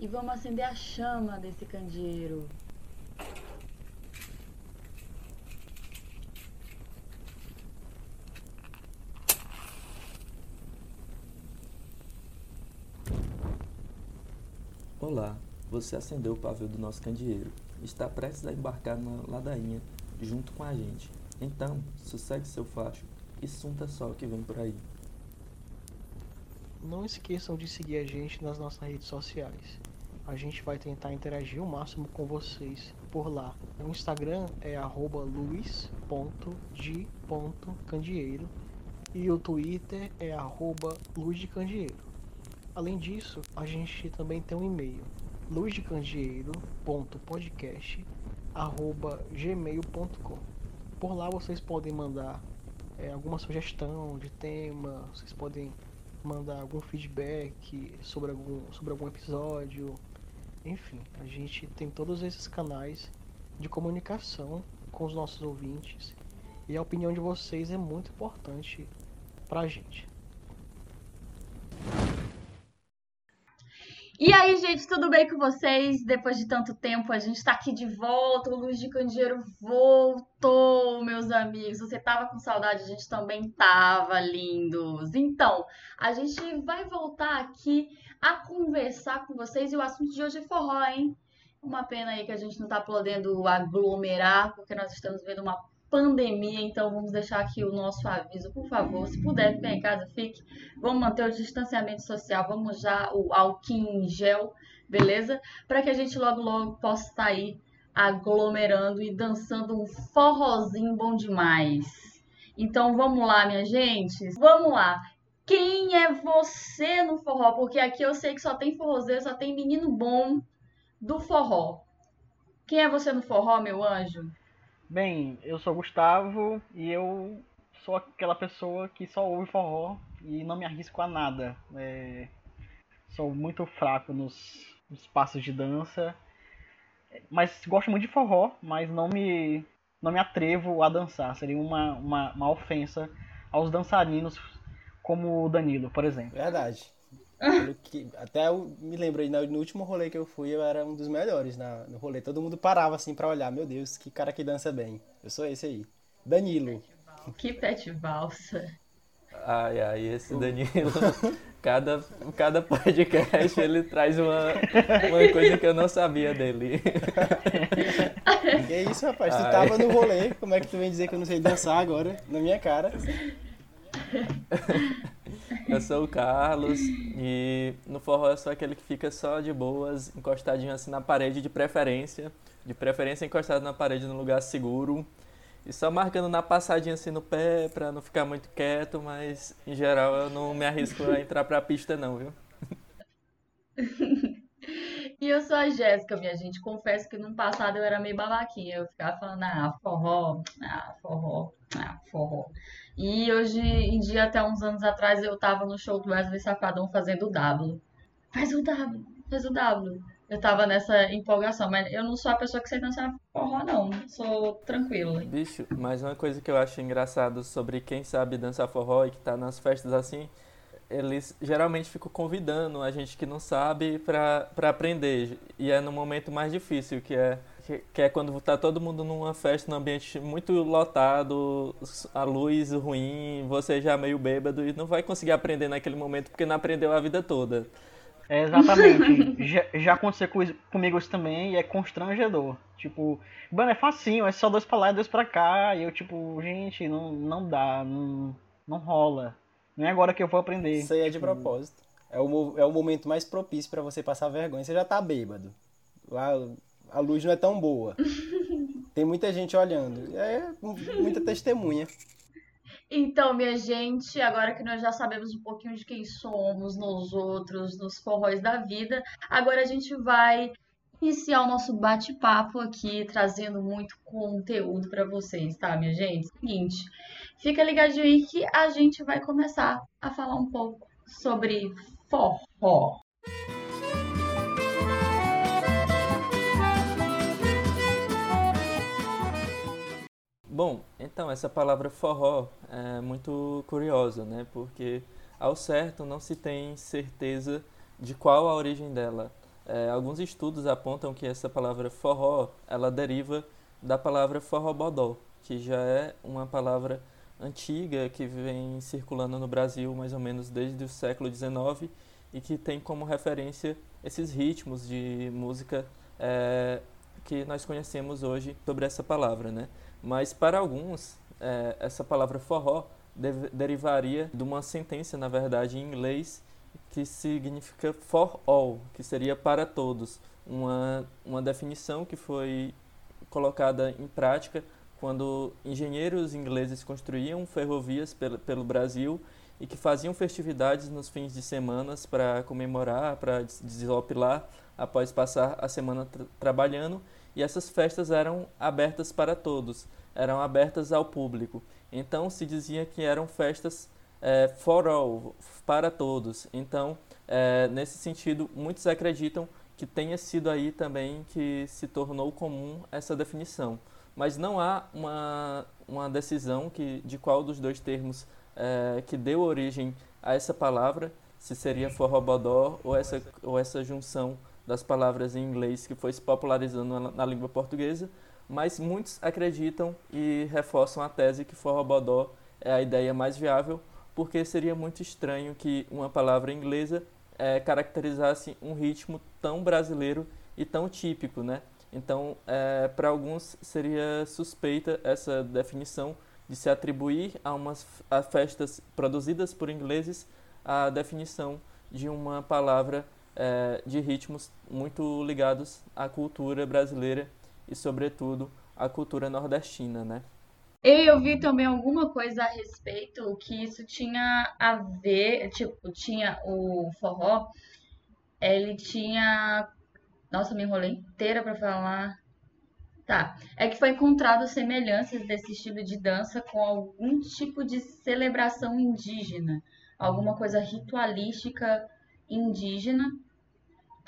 e vamos acender a chama desse candeeiro. Olá, você acendeu o pavio do nosso candeeiro. Está prestes a embarcar na ladainha junto com a gente. Então, sossegue seu facho e sunta só o que vem por aí. Não esqueçam de seguir a gente nas nossas redes sociais. A gente vai tentar interagir o máximo com vocês por lá. O Instagram é luiz.de.candieiro e o Twitter é arroba. Além disso, a gente também tem um e-mail luizdecandieiro.podcast@gmail.com. Por lá vocês podem mandar é, alguma sugestão de tema, vocês podem mandar algum feedback sobre algum, sobre algum episódio. Enfim, a gente tem todos esses canais de comunicação com os nossos ouvintes e a opinião de vocês é muito importante pra gente. E aí, gente, tudo bem com vocês? Depois de tanto tempo, a gente tá aqui de volta. O Luz de Candeeiro voltou, meus amigos. Você tava com saudade, a gente também tava, lindos. Então, a gente vai voltar aqui a conversar com vocês e o assunto de hoje é forró, hein? Uma pena aí que a gente não tá podendo aglomerar, porque nós estamos vendo uma pandemia, então vamos deixar aqui o nosso aviso, por favor, se puder ficar em casa, fique. Vamos manter o distanciamento social, vamos já o álcool em gel, beleza? Para que a gente logo logo possa estar aí aglomerando e dançando um forrozinho bom demais. Então vamos lá, minha gente. Vamos lá. Quem é você no forró? Porque aqui eu sei que só tem forrozeiro, só tem menino bom do forró. Quem é você no forró, meu anjo? Bem, eu sou Gustavo e eu sou aquela pessoa que só ouve forró e não me arrisco a nada. É, sou muito fraco nos, passos de dança, mas gosto muito de forró, mas não me, não me atrevo a dançar. Seria uma, uma, uma ofensa aos dançarinos como o Danilo, por exemplo. Verdade. Que, até eu me lembro aí, no último rolê que eu fui, eu era um dos melhores na, no rolê. Todo mundo parava assim pra olhar. Meu Deus, que cara que dança bem. Eu sou esse aí. Danilo. Que pet valsa. Ai, ai, esse Danilo. cada, cada podcast ele traz uma, uma coisa que eu não sabia dele. que isso, rapaz? Tu tava no rolê. Como é que tu vem dizer que eu não sei dançar agora? Na minha cara. Eu sou o Carlos e no forró eu sou aquele que fica só de boas, encostadinho assim na parede de preferência. De preferência encostado na parede num lugar seguro. E só marcando na passadinha assim no pé pra não ficar muito quieto, mas em geral eu não me arrisco a entrar pra pista não, viu? E eu sou a Jéssica, minha gente. Confesso que no passado eu era meio babaquinha. Eu ficava falando, ah, forró, ah, forró, ah, forró. E hoje em dia, até uns anos atrás, eu tava no show do Wesley Safadão fazendo o W. Faz o W, faz o W. Eu tava nessa empolgação, mas eu não sou a pessoa que sei dançar forró, não. Sou tranquila. Bicho, mas uma coisa que eu acho engraçado sobre quem sabe dançar forró e que tá nas festas assim, eles geralmente ficam convidando a gente que não sabe pra aprender. E é no momento mais difícil, que é que, é quando tá todo mundo numa festa, num ambiente muito lotado, a luz ruim, você já meio bêbado e não vai conseguir aprender naquele momento porque não aprendeu a vida toda. É, exatamente. já, já aconteceu comigo isso também e é constrangedor. Tipo, mano, é facinho, é só dois pra lá e dois pra cá. E eu, tipo, gente, não, não dá, não, não rola. Não é agora que eu vou aprender. Isso aí é de propósito. É o, é o momento mais propício para você passar vergonha. Você já tá bêbado. Lá a luz não é tão boa. Tem muita gente olhando. É muita testemunha. Então, minha gente, agora que nós já sabemos um pouquinho de quem somos nos outros, nos forróis da vida, agora a gente vai iniciar o nosso bate-papo aqui, trazendo muito conteúdo para vocês, tá, minha gente? Seguinte, fica ligadinho aí que a gente vai começar a falar um pouco sobre forró. Bom, então essa palavra forró é muito curiosa, né? Porque ao certo não se tem certeza de qual a origem dela. É, alguns estudos apontam que essa palavra forró, ela deriva da palavra forrobodó, que já é uma palavra antiga que vem circulando no Brasil mais ou menos desde o século XIX e que tem como referência esses ritmos de música é, que nós conhecemos hoje sobre essa palavra, né? Mas para alguns, é, essa palavra forró derivaria de uma sentença, na verdade, em inglês que significa for all, que seria para todos. Uma, uma definição que foi colocada em prática quando engenheiros ingleses construíam ferrovias pelo, pelo Brasil e que faziam festividades nos fins de semanas para comemorar, para desopilar após passar a semana tra trabalhando. E essas festas eram abertas para todos, eram abertas ao público. Então se dizia que eram festas é, for all, para todos. Então, é, nesse sentido, muitos acreditam que tenha sido aí também que se tornou comum essa definição. Mas não há uma, uma decisão que, de qual dos dois termos é, que deu origem a essa palavra, se seria forrobodó ou essa, ou essa junção das palavras em inglês que foi se popularizando na, na língua portuguesa, mas muitos acreditam e reforçam a tese que forrobodó é a ideia mais viável, porque seria muito estranho que uma palavra inglesa é, caracterizasse um ritmo tão brasileiro e tão típico, né? Então, é, para alguns seria suspeita essa definição de se atribuir a umas a festas produzidas por ingleses a definição de uma palavra é, de ritmos muito ligados à cultura brasileira e, sobretudo, à cultura nordestina, né? Eu vi também alguma coisa a respeito que isso tinha a ver, tipo, tinha o forró, ele tinha. Nossa, me enrolei inteira para falar. Tá. É que foi encontrado semelhanças desse estilo de dança com algum tipo de celebração indígena, alguma coisa ritualística indígena,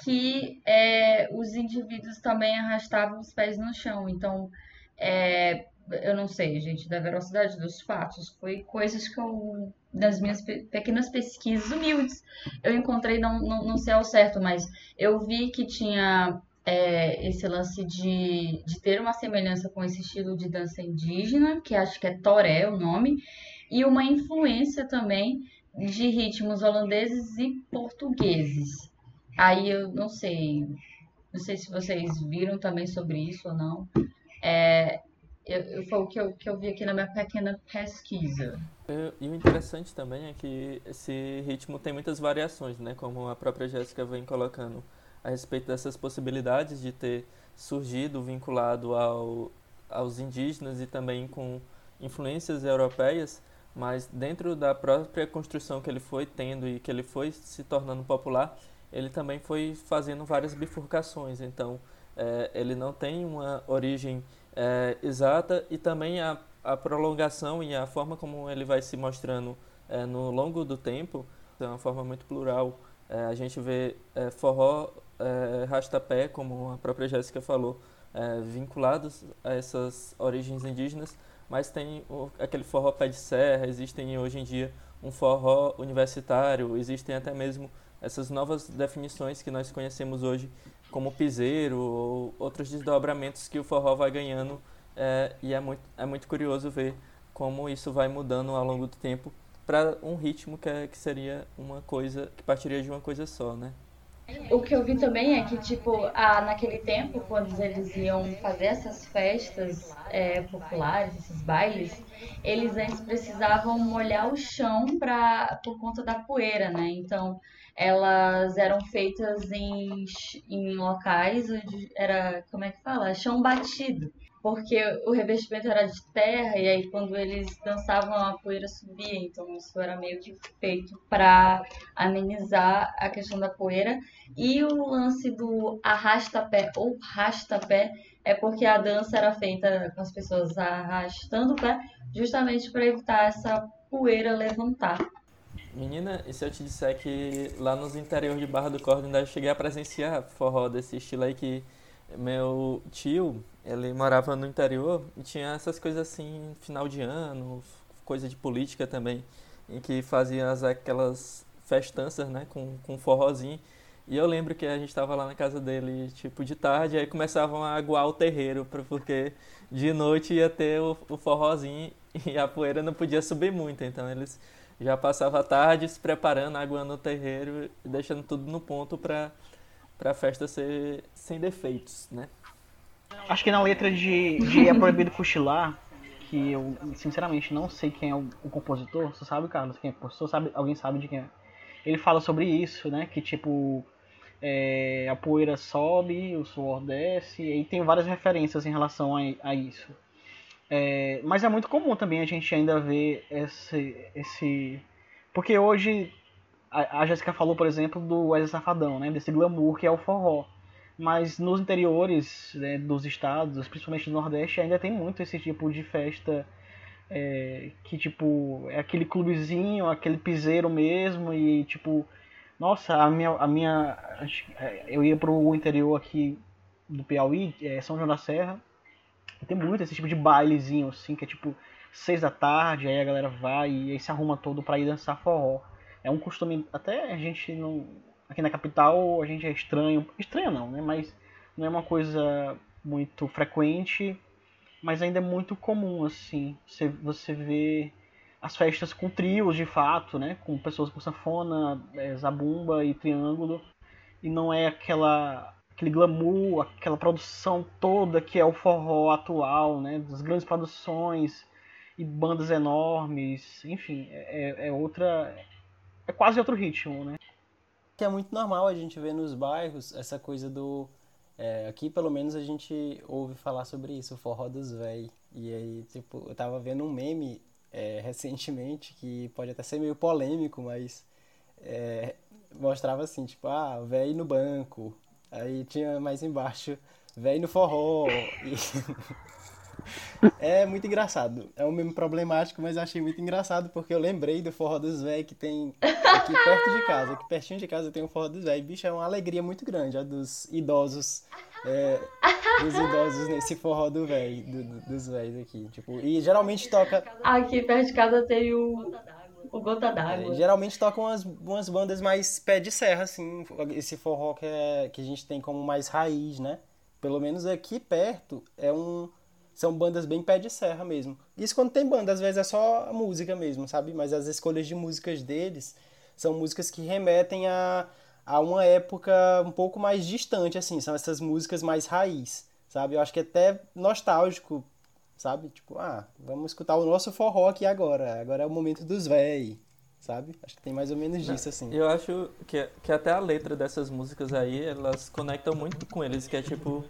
que é, os indivíduos também arrastavam os pés no chão. Então, é, eu não sei, gente, da veracidade dos fatos, foi coisas que eu, nas minhas pe pequenas pesquisas humildes, eu encontrei, não, não, não sei ao certo, mas eu vi que tinha é, esse lance de, de ter uma semelhança com esse estilo de dança indígena, que acho que é toré o nome, e uma influência também de ritmos holandeses e portugueses. Aí eu não sei, não sei se vocês viram também sobre isso ou não. É, eu, foi o que eu, que eu vi aqui na minha pequena pesquisa. E o interessante também é que esse ritmo tem muitas variações, né? Como a própria Jéssica vem colocando a respeito dessas possibilidades de ter surgido vinculado ao, aos indígenas e também com influências europeias, mas dentro da própria construção que ele foi tendo e que ele foi se tornando popular, ele também foi fazendo várias bifurcações. Então, é, ele não tem uma origem é, exata e também a, a prolongação e a forma como ele vai se mostrando é, no longo do tempo é uma forma muito plural. É, a gente vê é, forró, é, rastapé, como a própria Jéssica falou, é, vinculados a essas origens indígenas, mas tem o, aquele forró pé de serra, existem hoje em dia um forró universitário, existem até mesmo essas novas definições que nós conhecemos hoje como piseiro ou outros desdobramentos que o forró vai ganhando é, e é muito, é muito curioso ver como isso vai mudando ao longo do tempo para um ritmo que, é, que seria uma coisa que partiria de uma coisa só, né? O que eu vi também é que, tipo, a, naquele tempo, quando eles iam fazer essas festas é, populares, esses bailes, eles antes precisavam molhar o chão pra, por conta da poeira, né? Então, elas eram feitas em, em locais onde era, como é que fala? Chão batido. Porque o revestimento era de terra e aí quando eles dançavam a poeira subia, então isso era meio que feito para amenizar a questão da poeira. E o lance do arrasta-pé ou rasta-pé é porque a dança era feita com as pessoas arrastando o pé, justamente para evitar essa poeira levantar. Menina, e se eu te disser que lá nos interiores de Barra do Cordo ainda cheguei a presenciar forró desse estilo aí que meu tio, ele morava no interior e tinha essas coisas assim, final de ano, coisa de política também, em que fazia aquelas festanças, né, com, com forrozinho. E eu lembro que a gente tava lá na casa dele, tipo, de tarde, aí começavam a aguar o terreiro, porque de noite ia ter o, o forrozinho e a poeira não podia subir muito, então eles já passavam a tarde se preparando, aguando o terreiro e deixando tudo no ponto para a festa ser sem defeitos, né? Acho que na letra de, de É Proibido Cochilar, que eu sinceramente não sei quem é o, o compositor, você sabe, Carlos, quem é o compositor? Sabe, alguém sabe de quem é? Ele fala sobre isso, né? Que tipo, é, a poeira sobe, o suor desce, e tem várias referências em relação a, a isso. É, mas é muito comum também a gente ainda ver esse. esse porque hoje a, a Jéssica falou, por exemplo, do Wesley Safadão, né? Desse glamour que é o forró. Mas nos interiores né, dos estados, principalmente do Nordeste, ainda tem muito esse tipo de festa é, que, tipo, é aquele clubezinho, aquele piseiro mesmo e, tipo, nossa, a minha, a minha é, eu ia pro interior aqui do Piauí, é São João da Serra, tem muito esse tipo de bailezinho, assim, que é tipo seis da tarde, aí a galera vai e aí se arruma todo pra ir dançar forró. É um costume, até a gente não. Aqui na capital a gente é estranho. Estranho não, né? Mas não é uma coisa muito frequente, mas ainda é muito comum, assim. Você, você vê as festas com trios de fato, né? Com pessoas com sanfona, é, zabumba e triângulo. E não é aquela aquele glamour, aquela produção toda que é o forró atual, né? Das grandes produções e bandas enormes, enfim, é, é outra, é quase outro ritmo, né? Que é muito normal a gente ver nos bairros essa coisa do é, aqui pelo menos a gente ouve falar sobre isso, o forró dos véi. E aí, tipo, eu tava vendo um meme é, recentemente que pode até ser meio polêmico, mas é, mostrava assim, tipo, ah, véi no banco, Aí tinha mais embaixo, velho no forró. E... é muito engraçado. É um meme problemático, mas achei muito engraçado porque eu lembrei do forró dos velhos que tem aqui perto de casa. Aqui pertinho de casa tem um forró dos velhos. Bicho, é uma alegria muito grande, a dos idosos. É, dos idosos nesse forró do velho, do, do, dos velhos aqui. Tipo, e geralmente toca. Aqui perto de casa tem o o Gota d'Água. É, geralmente tocam umas, umas bandas mais pé de serra, assim, esse forró que, é, que a gente tem como mais raiz, né? Pelo menos aqui perto é um, são bandas bem pé de serra mesmo. Isso quando tem banda, às vezes é só música mesmo, sabe? Mas as escolhas de músicas deles são músicas que remetem a, a uma época um pouco mais distante, assim, são essas músicas mais raiz, sabe? Eu acho que é até nostálgico sabe? Tipo, ah, vamos escutar o nosso forró aqui agora. Agora é o momento dos véi, sabe? Acho que tem mais ou menos disso, assim. Eu acho que, que até a letra dessas músicas aí, elas conectam muito com eles, que é tipo,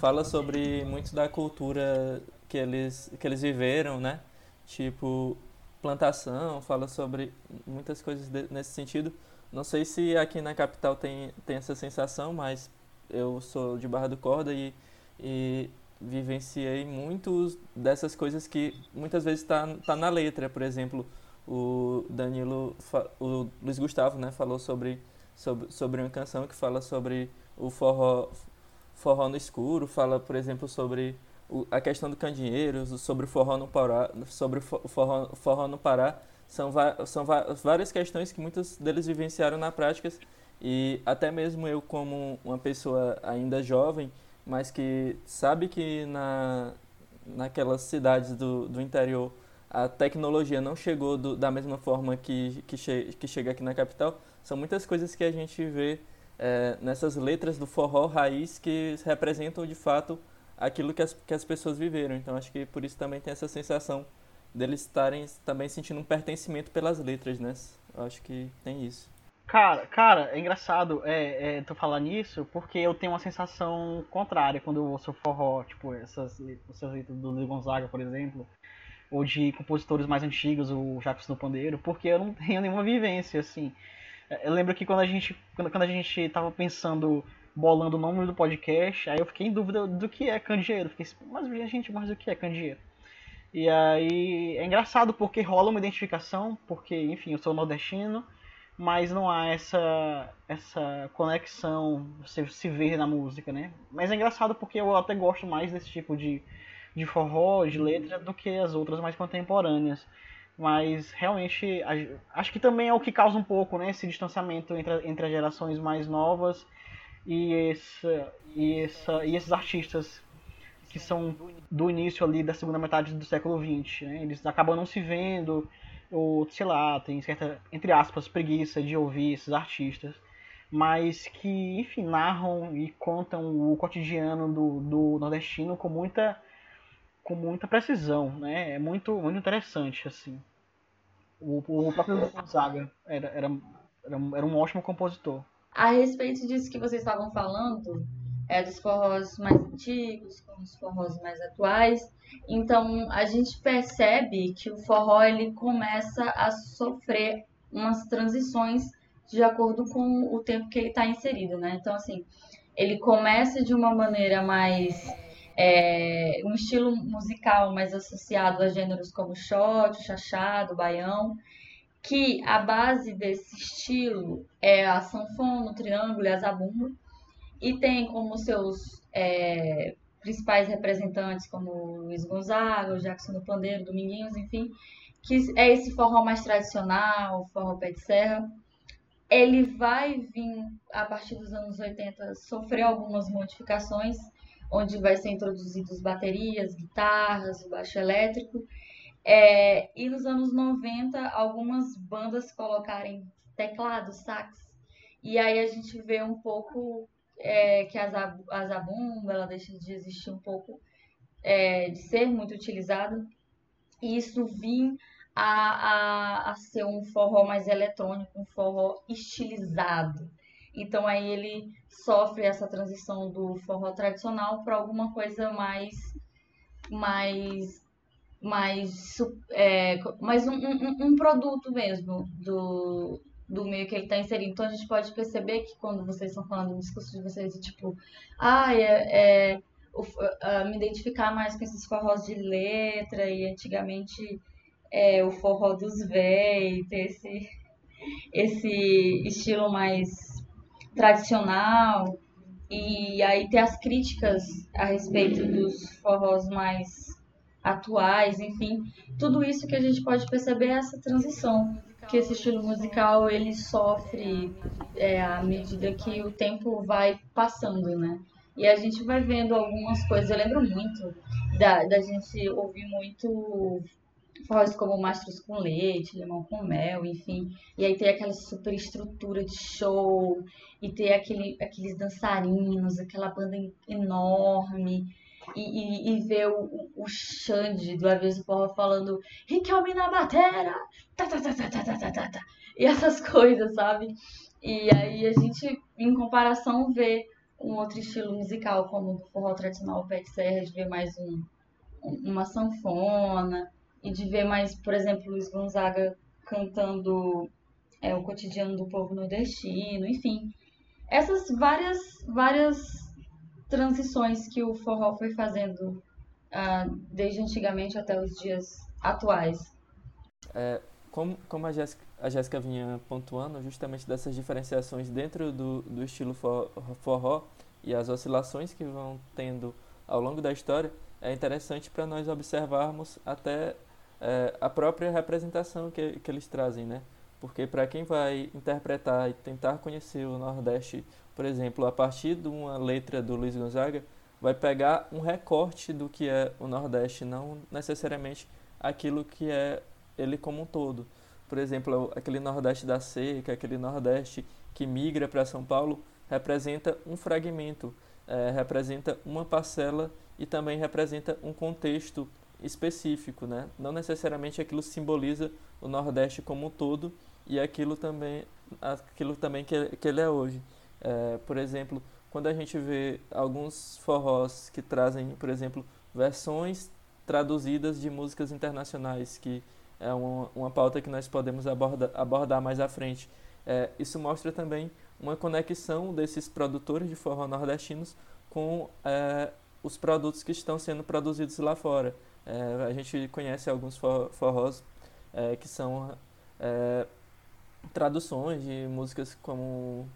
fala sobre muito da cultura que eles, que eles viveram, né? Tipo, plantação, fala sobre muitas coisas de, nesse sentido. Não sei se aqui na capital tem, tem essa sensação, mas eu sou de Barra do Corda e, e vivenciei muitos dessas coisas que muitas vezes está tá na letra. Por exemplo, o Danilo, o Luiz Gustavo, né, falou sobre, sobre, sobre uma canção que fala sobre o forró, forró no escuro, fala, por exemplo, sobre o, a questão do candeeiro, sobre o forró no Pará, sobre o forró, forró no Pará. São, são várias questões que muitos deles vivenciaram na prática e até mesmo eu como uma pessoa ainda jovem mas que sabe que na, naquelas cidades do, do interior a tecnologia não chegou do, da mesma forma que, que, che, que chega aqui na capital, são muitas coisas que a gente vê é, nessas letras do forró raiz que representam de fato aquilo que as, que as pessoas viveram. Então acho que por isso também tem essa sensação deles estarem também sentindo um pertencimento pelas letras, né? Acho que tem isso. Cara, cara, é engraçado é, é, tu falar nisso, porque eu tenho uma sensação contrária quando eu ouço forró, tipo, essas, essas letras do Luiz Gonzaga, por exemplo, ou de compositores mais antigos, o Jacques do Pandeiro, porque eu não tenho nenhuma vivência, assim. É, eu lembro que quando a gente, quando, quando a gente tava pensando, bolando o nome do podcast, aí eu fiquei em dúvida do que é candeeiro. Fiquei assim, mas gente, mas o que é candeeiro? E aí é engraçado porque rola uma identificação, porque, enfim, eu sou nordestino, mas não há essa essa conexão, você se vê na música, né? Mas é engraçado porque eu até gosto mais desse tipo de, de forró, de letra, do que as outras mais contemporâneas. Mas realmente acho que também é o que causa um pouco né, esse distanciamento entre, entre as gerações mais novas e, esse, e, essa, e esses artistas que são do início ali da segunda metade do século XX. Né? Eles acabam não se vendo, ou sei lá, tem certa, entre aspas, preguiça de ouvir esses artistas, mas que, enfim, narram e contam o cotidiano do, do nordestino com muita com muita precisão, né? É muito, muito interessante, assim. O, o próprio Gonzaga era, era, era, era um ótimo compositor. A respeito disso que vocês estavam falando, é, dos forrós mais antigos com os forrós mais atuais. Então a gente percebe que o forró ele começa a sofrer umas transições de acordo com o tempo que ele está inserido, né? Então assim, ele começa de uma maneira mais é, um estilo musical mais associado a gêneros como shot, chachado, baião, que a base desse estilo é a sanfona, o triângulo e a zabumba, e tem como seus é, principais representantes como Luiz Gonzaga, Jackson do Pandeiro, Dominguinhos, enfim, que é esse forró mais tradicional, forró pé de serra. Ele vai vir, a partir dos anos 80, sofrer algumas modificações, onde vai ser introduzidos baterias, guitarras, baixo elétrico. É, e nos anos 90, algumas bandas colocarem teclado, sax. E aí a gente vê um pouco é, que a, zabumba ela deixa de existir um pouco, é, de ser muito utilizada. E isso vir a, a, a ser um forró mais eletrônico, um forró estilizado. Então aí ele sofre essa transição do forró tradicional para alguma coisa mais mais mais, é, mais um, um, um, produto mesmo do, do meio que ele está inserido. Então a gente pode perceber que quando vocês estão falando no discurso de vocês, tipo, ah, é, é uh, me identificar mais com esses forrós de letra e antigamente é, o forró dos véi, ter esse, esse estilo mais tradicional e aí ter as críticas a respeito dos forrós mais atuais, enfim, tudo isso que a gente pode perceber é essa transição que esse estilo musical ele sofre é, à medida que o tempo vai passando, né? E a gente vai vendo algumas coisas. Eu lembro muito da, da gente ouvir muito voz como Mastros com Leite, Limão com Mel, enfim. E aí tem aquela super estrutura de show, e ter aquele, aqueles dançarinos, aquela banda enorme. E, e, e, ver o, o Xande do Aviso Porra falando Riquelme na batera! Tá, tá, tá, tá, tá, tá, tá, tá, E essas coisas, sabe? E aí a gente, em comparação, vê um outro estilo musical, como do forró tradicional, o de serra, de ver mais um, uma sanfona, e de ver mais, por exemplo, Luiz Gonzaga cantando é, o cotidiano do povo nordestino, enfim. Essas várias, várias transições que o forró foi fazendo uh, desde antigamente até os dias atuais. É, como, como a, Jéssica, a vinha pontuando, justamente dessas diferenciações dentro do, do estilo forró e as oscilações que vão tendo ao longo da história, é interessante para nós observarmos até é, a própria representação que, que eles trazem, né? Porque para quem vai interpretar e tentar conhecer o Nordeste por exemplo, a partir de uma letra do Luiz Gonzaga, vai pegar um recorte do que é o Nordeste, não necessariamente aquilo que é ele como um todo. Por exemplo, aquele Nordeste da seca, aquele Nordeste que migra para São Paulo, representa um fragmento, é, representa uma parcela e também representa um contexto específico, né? Não necessariamente aquilo simboliza o Nordeste como um todo e aquilo também, aquilo também que, que ele é hoje. É, por exemplo, quando a gente vê alguns forrós que trazem, por exemplo, versões traduzidas de músicas internacionais, que é uma, uma pauta que nós podemos aborda, abordar mais à frente. É, isso mostra também uma conexão desses produtores de forró nordestinos com é, os produtos que estão sendo produzidos lá fora. É, a gente conhece alguns forrós é, que são é, traduções de músicas como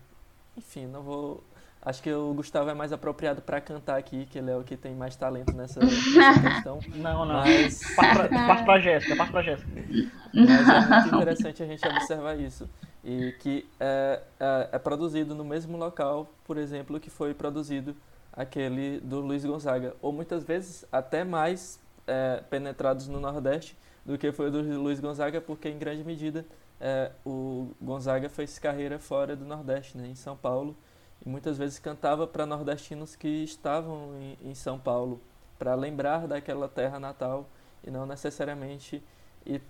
enfim, não vou. Acho que o Gustavo é mais apropriado para cantar aqui, que ele é o que tem mais talento nessa, nessa questão. Não, não. Mas... Passa pra Jéssica, passa pra Jéssica. Mas é muito interessante a gente observar isso. E que é, é, é produzido no mesmo local, por exemplo, que foi produzido aquele do Luiz Gonzaga. Ou muitas vezes até mais é, penetrados no Nordeste do que foi o do Luiz Gonzaga, porque em grande medida é, o Gonzaga fez carreira fora do Nordeste, né, em São Paulo, e muitas vezes cantava para nordestinos que estavam em, em São Paulo, para lembrar daquela terra natal e não necessariamente e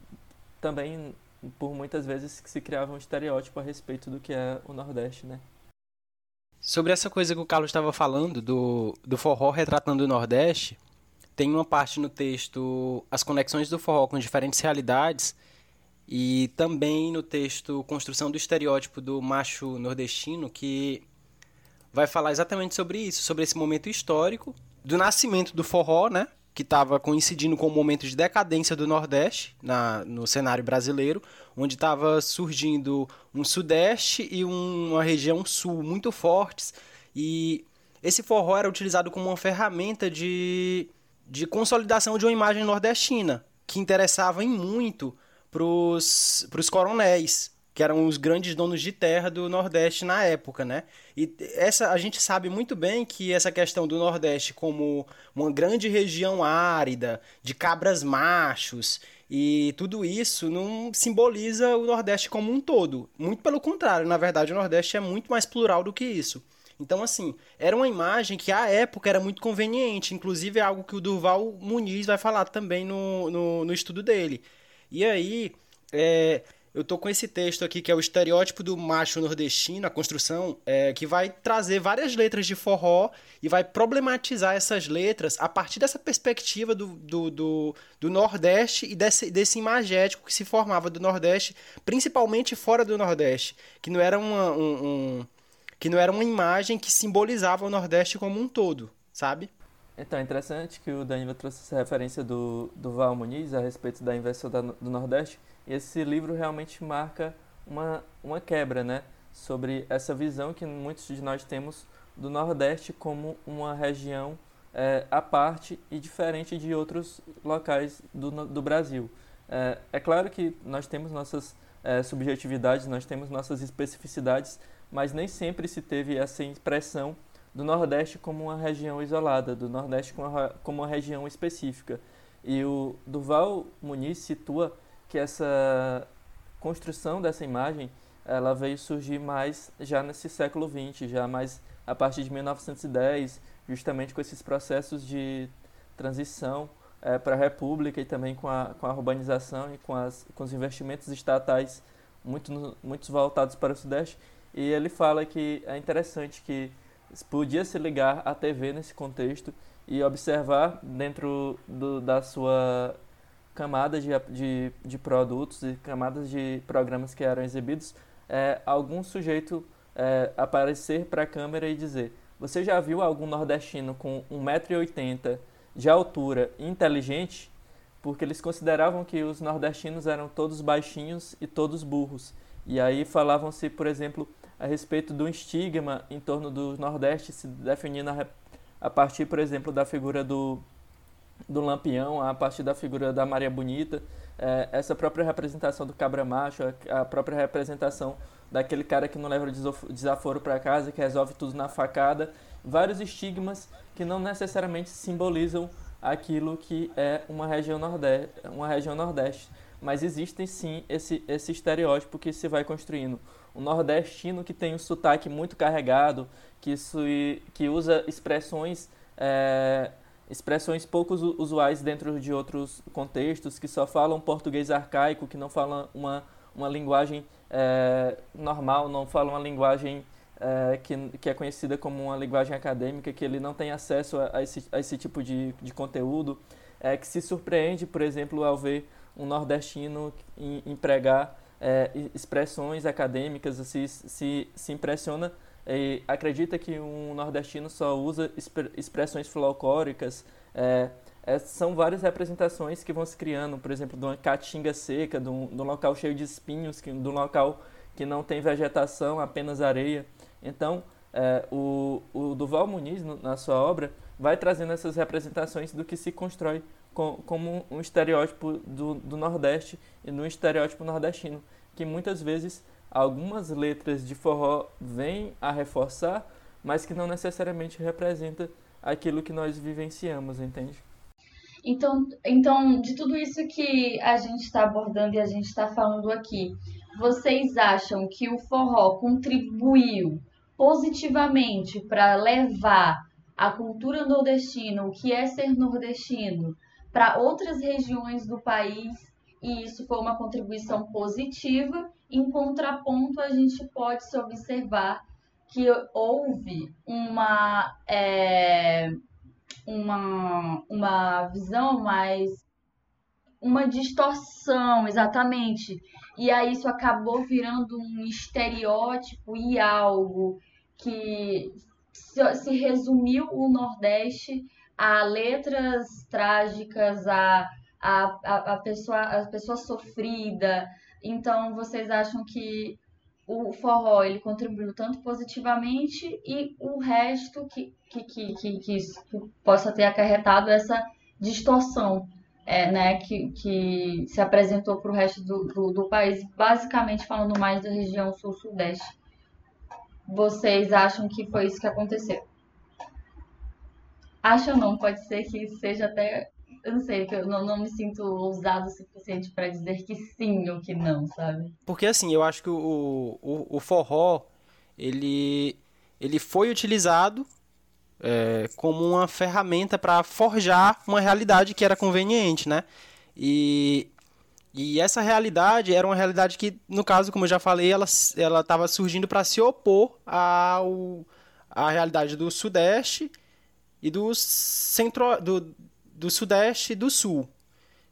também por muitas vezes se criava um estereótipo a respeito do que é o Nordeste, né? Sobre essa coisa que o Carlos estava falando do, do forró retratando o Nordeste, tem uma parte no texto as conexões do forró com diferentes realidades e também no texto construção do estereótipo do macho nordestino que vai falar exatamente sobre isso, sobre esse momento histórico do nascimento do forró, né? Que estava coincidindo com o momento de decadência do Nordeste na, no cenário brasileiro, onde estava surgindo um Sudeste e um, uma região Sul muito fortes. E esse forró era utilizado como uma ferramenta de, de consolidação de uma imagem nordestina, que interessava em muito para os coronéis, que eram os grandes donos de terra do Nordeste na época, né? E essa a gente sabe muito bem que essa questão do Nordeste como uma grande região árida, de cabras machos e tudo isso não simboliza o Nordeste como um todo. Muito pelo contrário, na verdade o Nordeste é muito mais plural do que isso. Então, assim, era uma imagem que à época era muito conveniente. Inclusive, é algo que o Durval Muniz vai falar também no, no, no estudo dele. E aí, é, eu tô com esse texto aqui que é o estereótipo do macho nordestino, a construção, é, que vai trazer várias letras de forró e vai problematizar essas letras a partir dessa perspectiva do, do, do, do Nordeste e desse, desse imagético que se formava do Nordeste, principalmente fora do Nordeste, que não era uma, um, um que não era uma imagem que simbolizava o Nordeste como um todo, sabe? Então, é interessante que o Danilo trouxe essa referência do, do Val Muniz a respeito da inversão da, do Nordeste. E esse livro realmente marca uma, uma quebra, né? Sobre essa visão que muitos de nós temos do Nordeste como uma região é, à parte e diferente de outros locais do, do Brasil. É, é claro que nós temos nossas é, subjetividades, nós temos nossas especificidades, mas nem sempre se teve essa impressão do Nordeste como uma região isolada, do Nordeste como uma, como uma região específica. E o Duval Muniz situa que essa construção dessa imagem ela veio surgir mais já nesse século XX, já mais a partir de 1910, justamente com esses processos de transição é, para a República e também com a, com a urbanização e com, as, com os investimentos estatais muito, muito voltados para o Sudeste. E ele fala que é interessante que podia se ligar à TV nesse contexto e observar dentro do, da sua camada de, de, de, produtos e camadas de programas que eram exibidos, é, algum sujeito é, aparecer para a câmera e dizer: Você já viu algum nordestino com 1,80m de altura inteligente? Porque eles consideravam que os nordestinos eram todos baixinhos e todos burros. E aí falavam-se, por exemplo, a respeito do estigma em torno do Nordeste, se definindo a, a partir, por exemplo, da figura do, do Lampião, a partir da figura da Maria Bonita, é, essa própria representação do cabra macho, a, a, própria representação daquele cara que não leva o desaforo para casa, que resolve tudo na facada, vários estigmas que não necessariamente simbolizam aquilo que é uma região nordeste, uma região nordeste, mas existem sim esse, esse estereótipo que se vai construindo o nordestino que tem um sotaque muito carregado, que, isso, que usa expressões, é, expressões pouco usuais dentro de outros contextos, que só falam português arcaico, que não falam uma, uma linguagem é, normal, não falam uma linguagem é, que, que é conhecida como uma linguagem acadêmica, que ele não tem acesso a, a, esse, a esse tipo de, de conteúdo, é, que se surpreende, por exemplo, ao ver um nordestino empregar é, expressões acadêmicas, se, se, se impressiona e acredita que um nordestino só usa expressões folclóricas. É, é, são várias representações que vão se criando, por exemplo, de uma caatinga seca, de um, de um local cheio de espinhos, que, de um local que não tem vegetação, apenas areia. Então, é, o, o Duval Muniz, no, na sua obra, vai trazendo essas representações do que se constrói como um estereótipo do, do Nordeste e no estereótipo nordestino, que muitas vezes algumas letras de forró vêm a reforçar, mas que não necessariamente representa aquilo que nós vivenciamos, entende? Então, então, de tudo isso que a gente está abordando e a gente está falando aqui, vocês acham que o forró contribuiu positivamente para levar a cultura nordestina, o que é ser nordestino, para outras regiões do país e isso foi uma contribuição positiva. Em contraponto, a gente pode se observar que houve uma, é, uma, uma visão mais. uma distorção, exatamente. E aí isso acabou virando um estereótipo e algo que se, se resumiu o Nordeste a letras trágicas, a, a, a, pessoa, a pessoa sofrida. Então, vocês acham que o forró ele contribuiu tanto positivamente e o resto que, que, que, que, que, que possa ter acarretado essa distorção é, né, que, que se apresentou para o resto do, do, do, país, basicamente falando mais da região sul-sudeste. Vocês acham que foi isso que aconteceu? Acho ou não, pode ser que seja até. Eu não sei, que eu não, não me sinto ousado o suficiente para dizer que sim ou que não, sabe? Porque assim, eu acho que o, o, o forró, ele, ele foi utilizado é, como uma ferramenta para forjar uma realidade que era conveniente, né? E, e essa realidade era uma realidade que, no caso, como eu já falei, ela estava surgindo para se opor ao, à realidade do Sudeste e do centro do, do Sudeste e do Sul,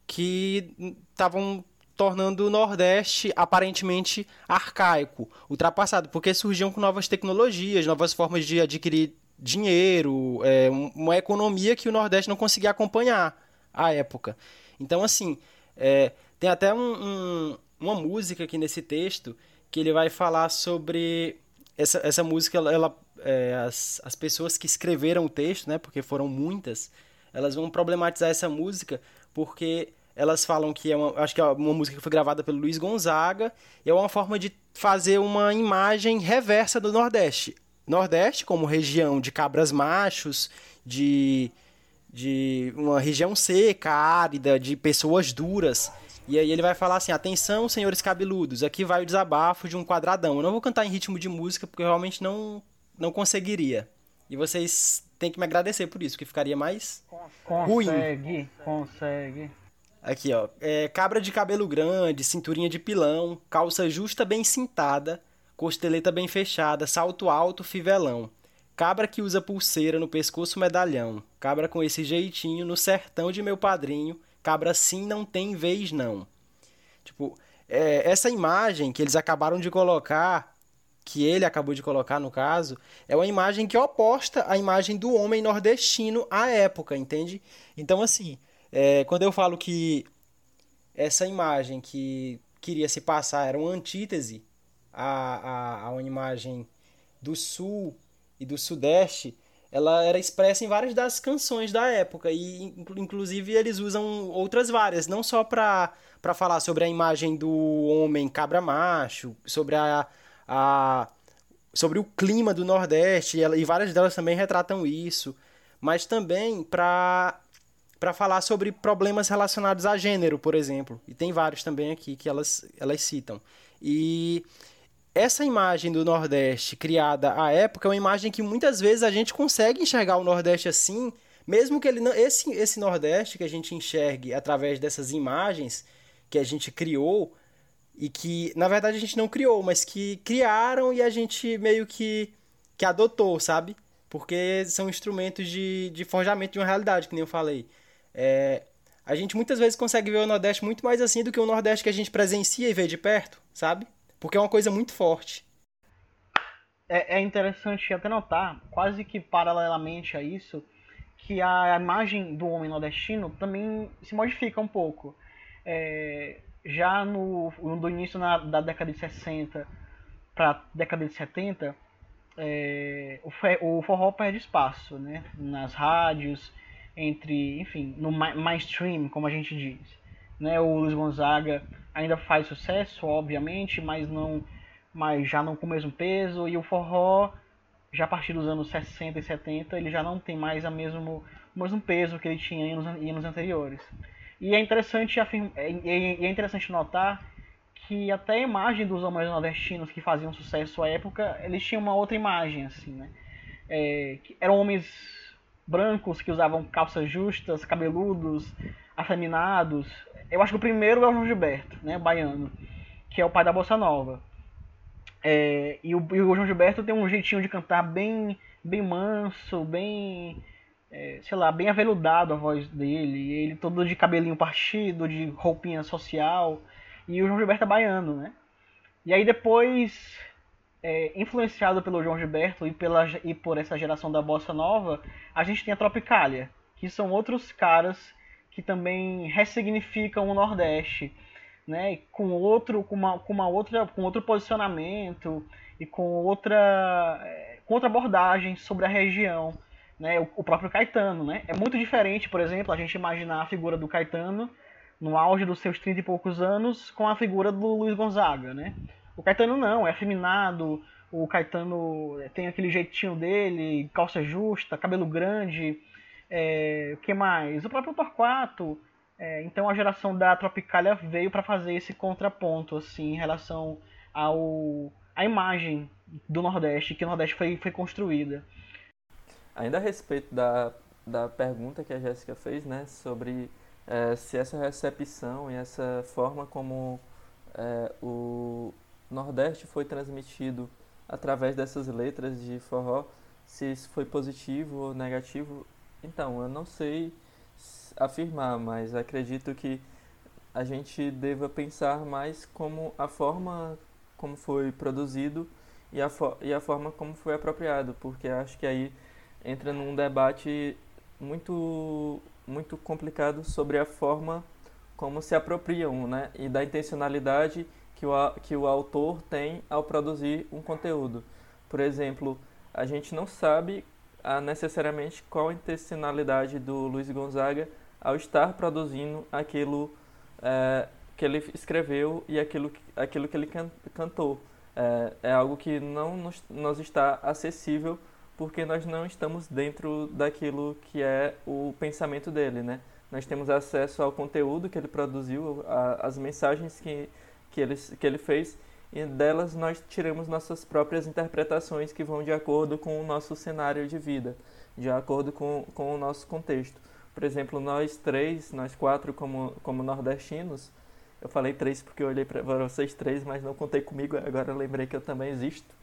que estavam tornando o Nordeste aparentemente arcaico, ultrapassado, porque surgiam com novas tecnologias, novas formas de adquirir dinheiro, é, uma economia que o Nordeste não conseguia acompanhar à época. Então, assim, é, tem até um, um, uma música aqui nesse texto que ele vai falar sobre essa, essa música, ela, ela é, as, as pessoas que escreveram o texto, né, porque foram muitas, elas vão problematizar essa música porque elas falam que é uma, acho que é uma música que foi gravada pelo Luiz Gonzaga e é uma forma de fazer uma imagem reversa do Nordeste. Nordeste como região de cabras machos, de, de uma região seca, árida, de pessoas duras. E aí ele vai falar assim: atenção, senhores cabeludos, aqui vai o desabafo de um quadradão. Eu não vou cantar em ritmo de música porque eu realmente não, não conseguiria. E vocês têm que me agradecer por isso, que ficaria mais consegue, ruim. Consegue, consegue. Aqui, ó. É, cabra de cabelo grande, cinturinha de pilão, calça justa bem cintada, costeleta bem fechada, salto alto, fivelão. Cabra que usa pulseira no pescoço medalhão. Cabra com esse jeitinho no sertão de meu padrinho cabra sim não tem vez não. Tipo, é, essa imagem que eles acabaram de colocar, que ele acabou de colocar no caso, é uma imagem que oposta à imagem do homem nordestino à época, entende? Então, assim, é, quando eu falo que essa imagem que queria se passar era uma antítese a, a, a uma imagem do sul e do sudeste, ela era expressa em várias das canções da época e inclusive eles usam outras várias, não só para falar sobre a imagem do homem cabra macho, sobre a, a sobre o clima do Nordeste, e, e várias delas também retratam isso, mas também para para falar sobre problemas relacionados a gênero, por exemplo. E tem vários também aqui que elas, elas citam. E essa imagem do Nordeste criada à época é uma imagem que muitas vezes a gente consegue enxergar o Nordeste assim, mesmo que ele não, esse, esse Nordeste que a gente enxergue através dessas imagens que a gente criou e que na verdade a gente não criou, mas que criaram e a gente meio que, que adotou, sabe? Porque são instrumentos de, de forjamento de uma realidade, que nem eu falei. É, a gente muitas vezes consegue ver o Nordeste muito mais assim do que o Nordeste que a gente presencia e vê de perto, sabe? Porque é uma coisa muito forte. É, é interessante até notar, quase que paralelamente a isso, que a imagem do homem nordestino também se modifica um pouco. É, já no, no início na, da década de 60 para década de 70, é, o, o forró perde espaço né? nas rádios, entre, enfim, no mainstream, como a gente diz. Né? O Luiz Gonzaga ainda faz sucesso, obviamente, mas não mas já não com o mesmo peso e o forró já a partir dos anos 60 e 70 ele já não tem mais a mesmo, o mesmo peso que ele tinha em anos, em anos anteriores. E é interessante, afirma, é, é interessante notar que até a imagem dos homens nordestinos que faziam sucesso à época, eles tinham uma outra imagem, assim, né? É, eram homens brancos que usavam calças justas, cabeludos, afeminados. Eu acho que o primeiro é o João Gilberto, né, baiano, que é o pai da bossa nova. É, e, o, e, o, João Gilberto tem um jeitinho de cantar bem, bem manso, bem, é, sei lá, bem aveludado a voz dele. Ele todo de cabelinho partido, de roupinha social. E o João Gilberto é baiano, né? E aí depois, é, influenciado pelo João Gilberto e, pela, e por essa geração da bossa nova, a gente tem a Tropicália, que são outros caras que também ressignificam o Nordeste né, com outro, com uma, com uma outra, com outro posicionamento e com outra, é, com outra abordagem sobre a região, né, o, próprio Caetano, né, é muito diferente, por exemplo, a gente imaginar a figura do Caetano no auge dos seus 30 e poucos anos com a figura do Luiz Gonzaga, né? O Caetano não, é afeminado, o Caetano tem aquele jeitinho dele, calça justa, cabelo grande, é, o que mais? O próprio Torquato, é, então a geração da Tropicália veio para fazer esse contraponto assim em relação ao a imagem do Nordeste que o Nordeste foi, foi construída. Ainda a respeito da, da pergunta que a Jéssica fez, né, sobre é, se essa recepção e essa forma como é, o Nordeste foi transmitido através dessas letras de forró, se isso foi positivo ou negativo, então eu não sei afirmar, mas acredito que a gente deva pensar mais como a forma como foi produzido e a, e a forma como foi apropriado, porque acho que aí entra num debate muito muito complicado sobre a forma como se apropriam, né? E da intencionalidade que o, que o autor tem ao produzir um conteúdo. Por exemplo, a gente não sabe a, necessariamente qual a intencionalidade do Luiz Gonzaga ao estar produzindo aquilo é, que ele escreveu e aquilo, aquilo que ele can, cantou. É, é, algo que não nos, nos está acessível porque nós não estamos dentro daquilo que é o pensamento dele, né? Nós temos acesso ao conteúdo que ele produziu, as mensagens que, que, ele, que ele fez, e delas nós tiramos nossas próprias interpretações que vão de acordo com o nosso cenário de vida, de acordo com, com o nosso contexto. Por exemplo, nós três, nós quatro como, como nordestinos, eu falei três porque eu olhei para vocês três, mas não contei comigo, agora eu lembrei que eu também existo,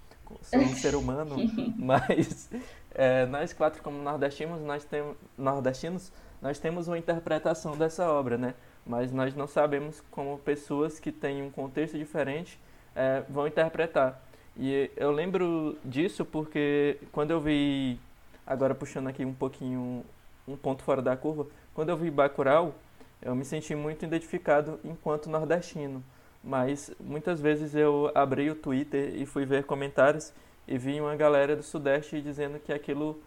sou um ser humano, mas é, nós quatro como nordestinos, nós temos nordestinos, nós temos uma interpretação dessa obra, né? Mas nós não sabemos como pessoas que têm um contexto diferente é, vão interpretar. E eu lembro disso porque quando eu vi, agora puxando aqui um pouquinho um ponto fora da curva. Quando eu vi Bacurau, eu me senti muito identificado enquanto nordestino. Mas muitas vezes eu abri o Twitter e fui ver comentários e vi uma galera do Sudeste dizendo que aquilo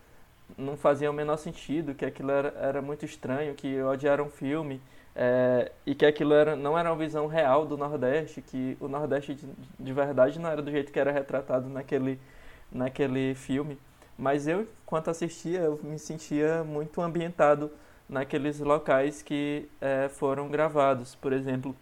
não fazia o menor sentido, que aquilo era, era muito estranho, que odiaram o filme é, e que aquilo era, não era uma visão real do Nordeste, que o Nordeste de, de verdade não era do jeito que era retratado naquele, naquele filme. Mas eu, enquanto assistia, eu me sentia muito ambientado naqueles locais que é, foram gravados. Por exemplo,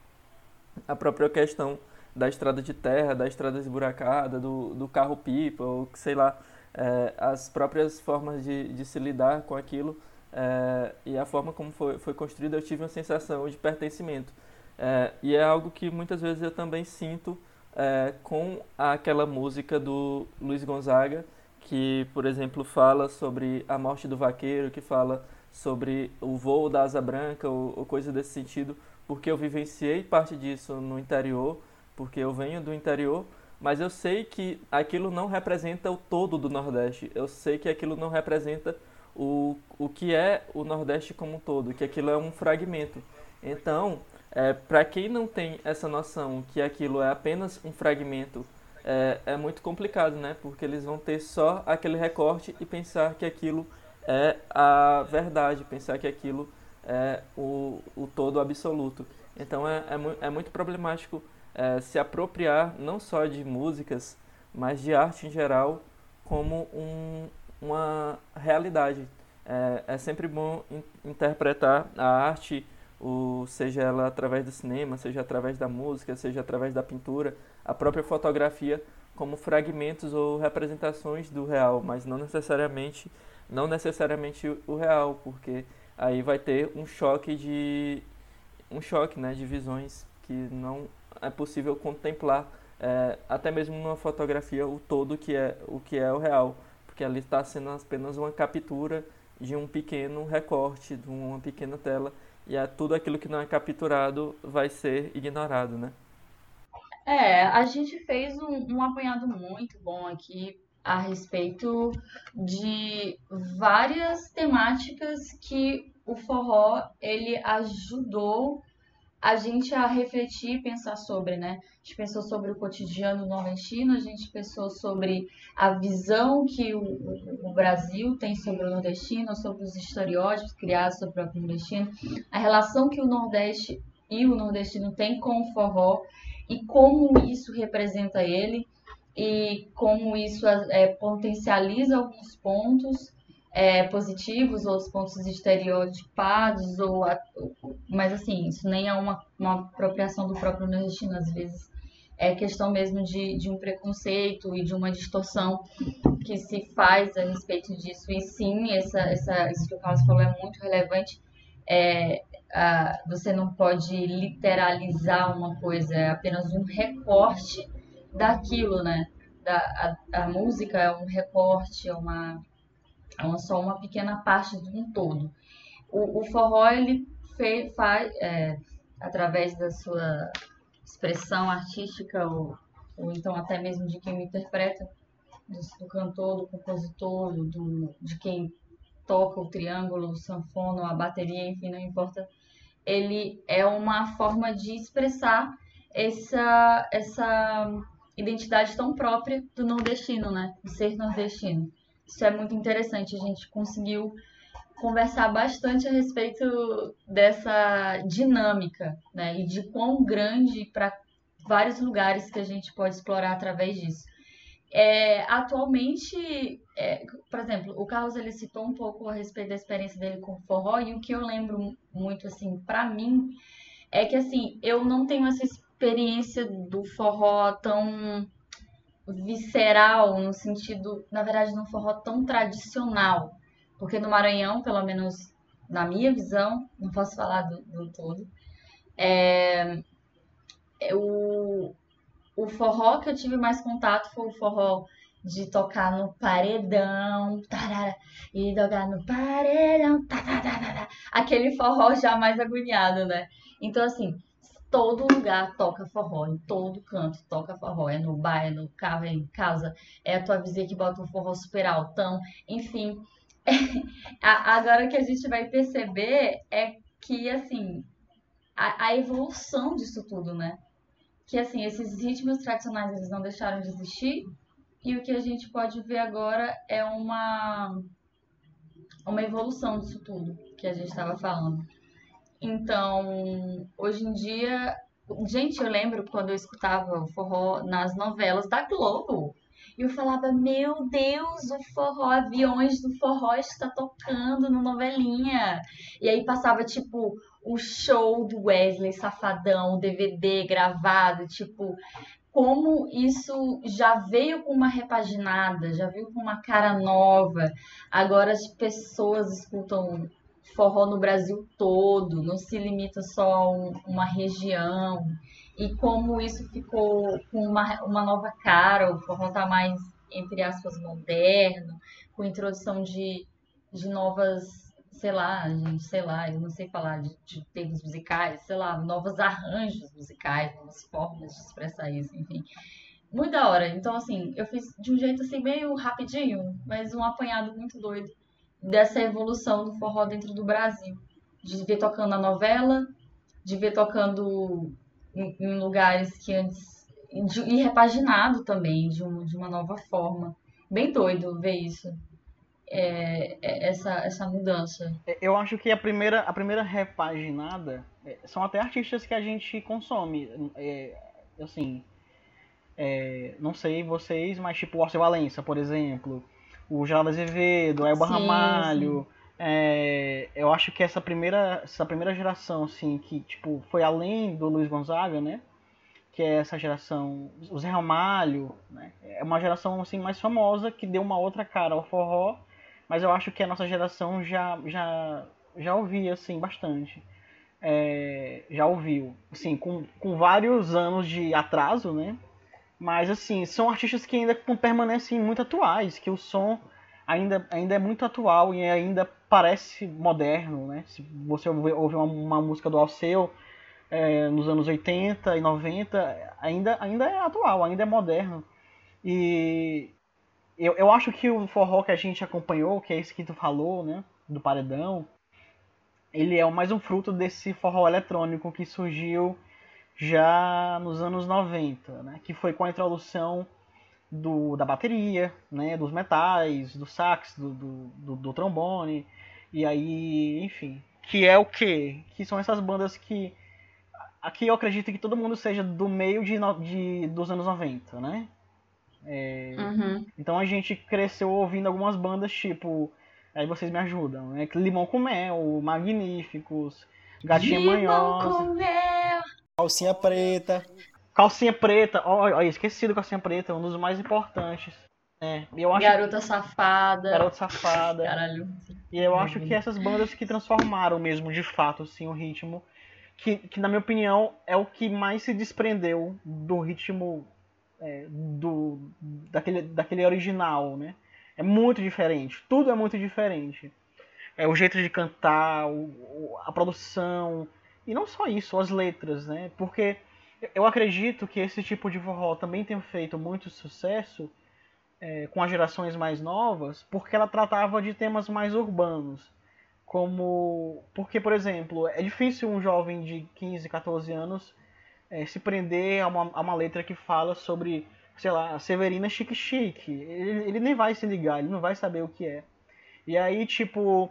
a própria questão da estrada de terra, da estrada esburacada, do, do carro-pipa, ou sei lá, é, as próprias formas de, de se lidar com aquilo é, e a forma como foi, foi construída, eu tive uma sensação de pertencimento. É, e é algo que muitas vezes eu também sinto é, com aquela música do Luiz Gonzaga, que, por exemplo, fala sobre a morte do vaqueiro, que fala sobre o voo da asa branca ou, ou coisa desse sentido, porque eu vivenciei parte disso no interior, porque eu venho do interior, mas eu sei que aquilo não representa o todo do Nordeste. Eu sei que aquilo não representa o, o que é o Nordeste como um todo, que aquilo é um fragmento. Então, é, para quem não tem essa noção que aquilo é apenas um fragmento é, é muito complicado, né? Porque eles vão ter só aquele recorte e pensar que aquilo é a verdade, pensar que aquilo é o, o todo absoluto. Então é, é, é muito problemático é, se apropriar não só de músicas, mas de arte em geral como um, uma realidade. É, é sempre bom in, interpretar a arte, o, seja ela através do cinema, seja através da música, seja através da pintura, a própria fotografia como fragmentos ou representações do real, mas não necessariamente não necessariamente o real, porque aí vai ter um choque de um choque, né, de visões que não é possível contemplar é, até mesmo numa fotografia o todo que é o que é o real, porque ali está sendo apenas uma captura de um pequeno recorte, de uma pequena tela, e é tudo aquilo que não é capturado vai ser ignorado, né? É, a gente fez um, um apanhado muito bom aqui a respeito de várias temáticas que o forró ele ajudou a gente a refletir e pensar sobre, né? A gente pensou sobre o cotidiano nordestino, a gente pensou sobre a visão que o, o, Brasil tem sobre o nordestino, sobre os estereótipos criados sobre o nordestino, a relação que o Nordeste e o nordestino tem com o forró e como isso representa ele e como isso é, potencializa alguns pontos é, positivos, outros pontos estereotipados, ou mas assim, isso nem é uma, uma apropriação do próprio nordestino, às vezes é questão mesmo de, de um preconceito e de uma distorção que se faz a respeito disso. E sim, essa, essa, isso que o Carlos falou é muito relevante. É, a, você não pode literalizar uma coisa, é apenas um recorte daquilo, né? Da, a, a música é um recorte, é uma é uma, só uma pequena parte de um todo. O, o forró, ele faz, é, através da sua expressão artística, ou, ou então até mesmo de quem o interpreta, do, do cantor, do compositor, do, de quem toca o triângulo, o sanfona, a bateria, enfim, não importa. Ele é uma forma de expressar essa, essa identidade tão própria do nordestino, né? Do ser nordestino. Isso é muito interessante. A gente conseguiu conversar bastante a respeito dessa dinâmica, né? E de quão grande para vários lugares que a gente pode explorar através disso. É, atualmente, é, por exemplo, o Carlos ele citou um pouco a respeito da experiência dele com o forró e o que eu lembro muito assim para mim é que assim eu não tenho essa experiência do forró tão visceral, no sentido, na verdade, não forró tão tradicional. Porque no Maranhão, pelo menos na minha visão, não posso falar do, do todo, é, é, o, o forró que eu tive mais contato foi o forró de tocar no paredão, tarara, e tocar no paredão, tarara, aquele forró já mais agoniado, né? Então, assim, todo lugar toca forró, em todo canto toca forró. É no bar, é no carro, é em casa, é a tua vizinha que bota um forró super altão, enfim. Agora o que a gente vai perceber é que, assim, a, a, evolução disso tudo, né? Que, assim, esses ritmos tradicionais, eles não deixaram de existir, e o que a gente pode ver agora é uma, uma evolução disso tudo que a gente estava falando. Então, hoje em dia, gente, eu lembro quando eu escutava o forró nas novelas da Globo. E eu falava, meu Deus, o forró, aviões do forró está tocando no novelinha. E aí passava, tipo, o show do Wesley Safadão, o DVD gravado, tipo, como isso já veio com uma repaginada, já veio com uma cara nova. Agora as pessoas escutam forró no Brasil todo, não se limita só a um, uma região. E como isso ficou com uma, uma nova cara, o forró está mais, entre aspas, moderno, com introdução de, de novas, sei lá, sei lá, eu não sei falar de, de termos musicais, sei lá, novos arranjos musicais, novas formas de expressar isso, enfim. Muito da hora. Então, assim, eu fiz de um jeito assim meio rapidinho, mas um apanhado muito doido dessa evolução do forró dentro do Brasil. De ver tocando a novela, de ver tocando em, em lugares que antes. De, e repaginado também, de, um, de uma nova forma. Bem doido ver isso. é, é, essa, essa mudança? Eu acho que a primeira, a primeira repaginada é, são até artistas que a gente consome. É, assim, é, não sei vocês, mas tipo o Orson Valença, por exemplo, o Geraldo Azevedo, Elba Ramalho. É, eu acho que essa primeira, essa primeira geração, assim, que tipo, foi além do Luiz Gonzaga, né? Que é essa geração, o Zé Ramalho, né? É uma geração assim mais famosa que deu uma outra cara ao forró, mas eu acho que a nossa geração já já já ouvia assim bastante. É, já ouviu, assim, com, com vários anos de atraso, né? Mas assim, são artistas que ainda permanecem muito atuais, que o som ainda, ainda é muito atual e ainda parece moderno, né? Se você ouvir uma, uma música do Alceu é, nos anos 80 e 90, ainda, ainda é atual, ainda é moderno. E eu, eu acho que o forró que a gente acompanhou, que é esse que tu falou, né? Do Paredão, ele é mais um fruto desse forró eletrônico que surgiu já nos anos 90, né? Que foi com a introdução do, da bateria, né? Dos metais, do sax, do, do, do, do trombone, e aí, enfim. Que é o quê? Que são essas bandas que. Aqui eu acredito que todo mundo seja do meio de, de dos anos 90, né? É, uhum. Então a gente cresceu ouvindo algumas bandas tipo. Aí vocês me ajudam, né? Limão com Mel, Magníficos, Gatinha Limão Manhosa. com mel. Calcinha preta. Calcinha Preta, olha, esqueci do Calcinha Preta, um dos mais importantes. É, eu acho Garota Safada. Garota Safada. Caralho. E eu acho que essas bandas que transformaram mesmo, de fato, assim, o ritmo, que, que na minha opinião é o que mais se desprendeu do ritmo é, do daquele, daquele original, né? É muito diferente, tudo é muito diferente. É o jeito de cantar, o, o- a produção, e não só isso, as letras, né? Porque eu acredito que esse tipo de forró também tem feito muito sucesso é, com as gerações mais novas, porque ela tratava de temas mais urbanos. Como. Porque, por exemplo, é difícil um jovem de 15, 14 anos é, se prender a uma, a uma letra que fala sobre, sei lá, Severina Chique Chique. Ele, ele nem vai se ligar, ele não vai saber o que é. E aí, tipo,